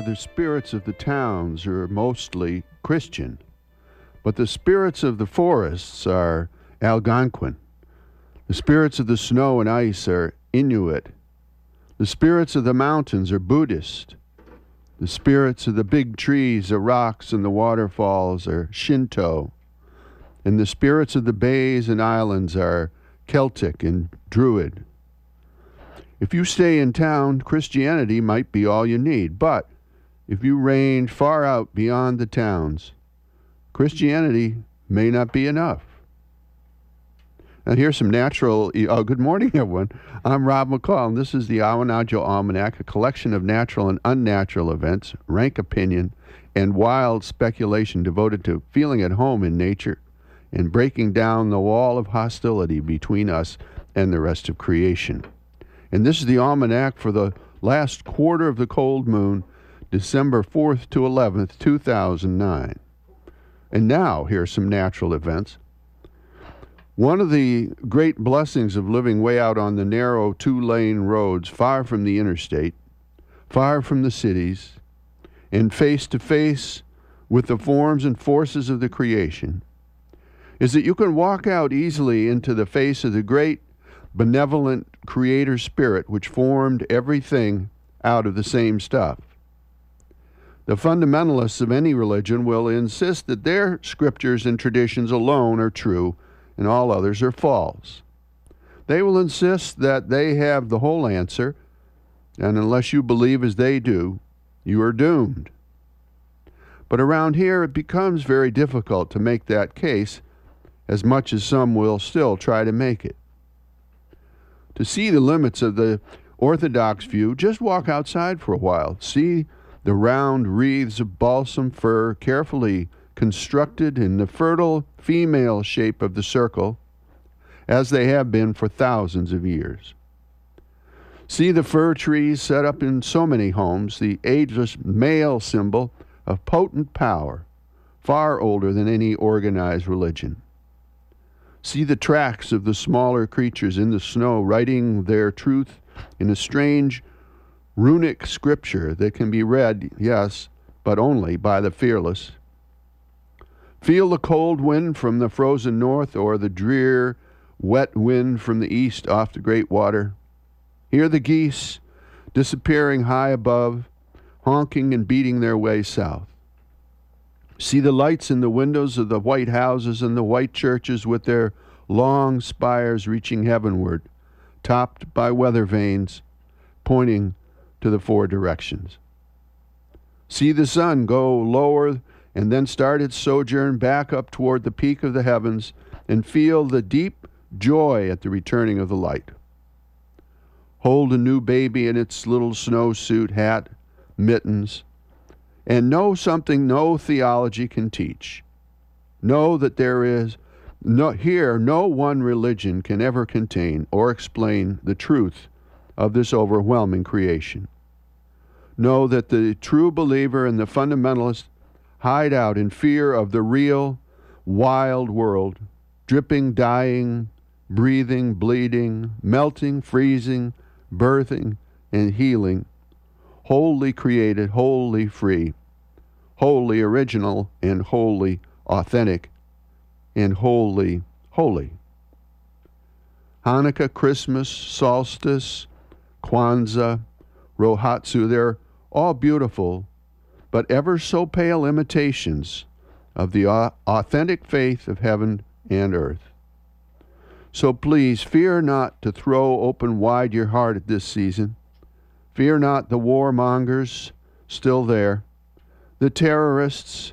around here, the spirits of the towns are mostly Christian, but the spirits of the forests are Algonquin. The spirits of the snow and ice are Inuit. The spirits of the mountains are Buddhist. The spirits of the big trees, the rocks, and the waterfalls are Shinto. And the spirits of the bays and islands are Celtic and Druid. If you stay in town, Christianity might be all you need. But if you range far out beyond the towns, Christianity may not be enough. Now, here's some natural. Oh, good morning, everyone. I'm Rob McCall, and this is the Awanadjo Almanac, a collection of natural and unnatural events, rank opinion, and wild speculation devoted to feeling at home in nature and breaking down the wall of hostility between us and the rest of creation. And this is the almanac for the last quarter of the cold moon, December 4th to 11th, 2009. And now, here are some natural events. One of the great blessings of living way out on the narrow two lane roads, far from the interstate, far from the cities, and face to face with the forms and forces of the creation, is that you can walk out easily into the face of the great benevolent creator spirit which formed everything out of the same stuff. The fundamentalists of any religion will insist that their scriptures and traditions alone are true and all others are false. They will insist that they have the whole answer, and unless you believe as they do, you are doomed. But around here, it becomes very difficult to make that case, as much as some will still try to make it. To see the limits of the orthodox view, just walk outside for a while. See the round wreaths of balsam fir carefully constructed in the fertile female shape of the circle, as they have been for thousands of years. See the fir trees set up in so many homes, the ageless male symbol of potent power, far older than any organized religion. See the tracks of the smaller creatures in the snow, writing their truth in a strange runic scripture that can be read, yes, but only by the fearless. Feel the cold wind from the frozen north or the drear, wet wind from the east off the great water. Hear the geese disappearing high above, honking and beating their way south. See the lights in the windows of the white houses and the white churches with their long spires reaching heavenward, topped by weather vanes pointing to the four directions. See the sun go lower and then start its sojourn back up toward the peak of the heavens and feel the deep joy at the returning of the light. Hold a new baby in its little snowsuit, hat, mittens, and know something no theology can teach. Know that there is no, here no one religion can ever contain or explain the truth of this overwhelming creation. Know that the true believer and the fundamentalist hide out in fear of the real, wild world, dripping, dying, breathing, bleeding, melting, freezing, birthing, and healing, wholly created, wholly free, wholly original and wholly authentic and wholly holy. Hanukkah, Christmas, solstice, Kwanzaa, Rohatsu, they're all beautiful, but ever so pale imitations of the authentic faith of heaven and earth. So please fear not to throw open wide your heart at this season. Fear not the warmongers still there the terrorists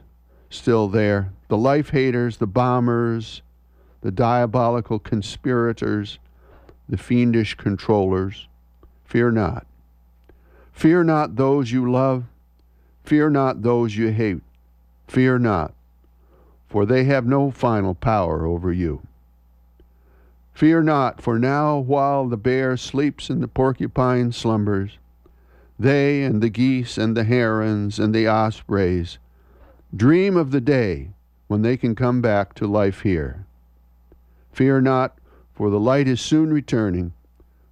still there, the life haters, the bombers, the diabolical conspirators, the fiendish controllers. Fear not. Fear not those you love. Fear not those you hate. Fear not, for they have no final power over you. Fear not, for now, while the bear sleeps and the porcupine slumbers, they and the geese and the herons and the ospreys dream of the day when they can come back to life here. Fear not, for the light is soon returning.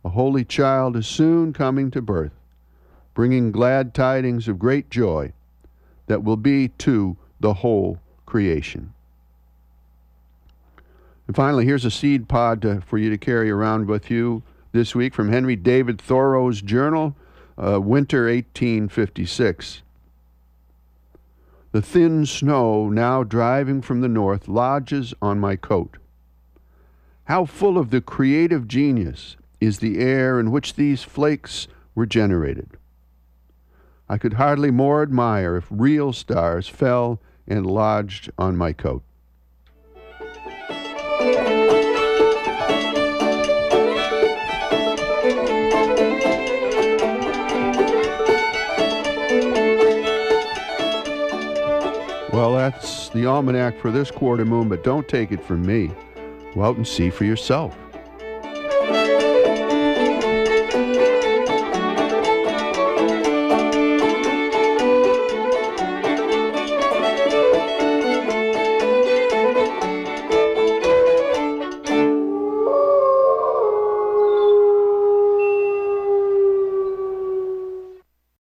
A holy child is soon coming to birth. bringing glad tidings of great joy that will be to the whole creation. And finally, here's a seed pod to, for you to carry around with you this week from Henry David Thoreau's journal, uh, Winter 1856. The thin snow now driving from the north lodges on my coat. How full of the creative genius is the air in which these flakes were generated. I could hardly more admire if real stars fell and lodged on my coat. Well, that's the almanac for this quarter moon, but don't take it from me. Go out and see for yourself.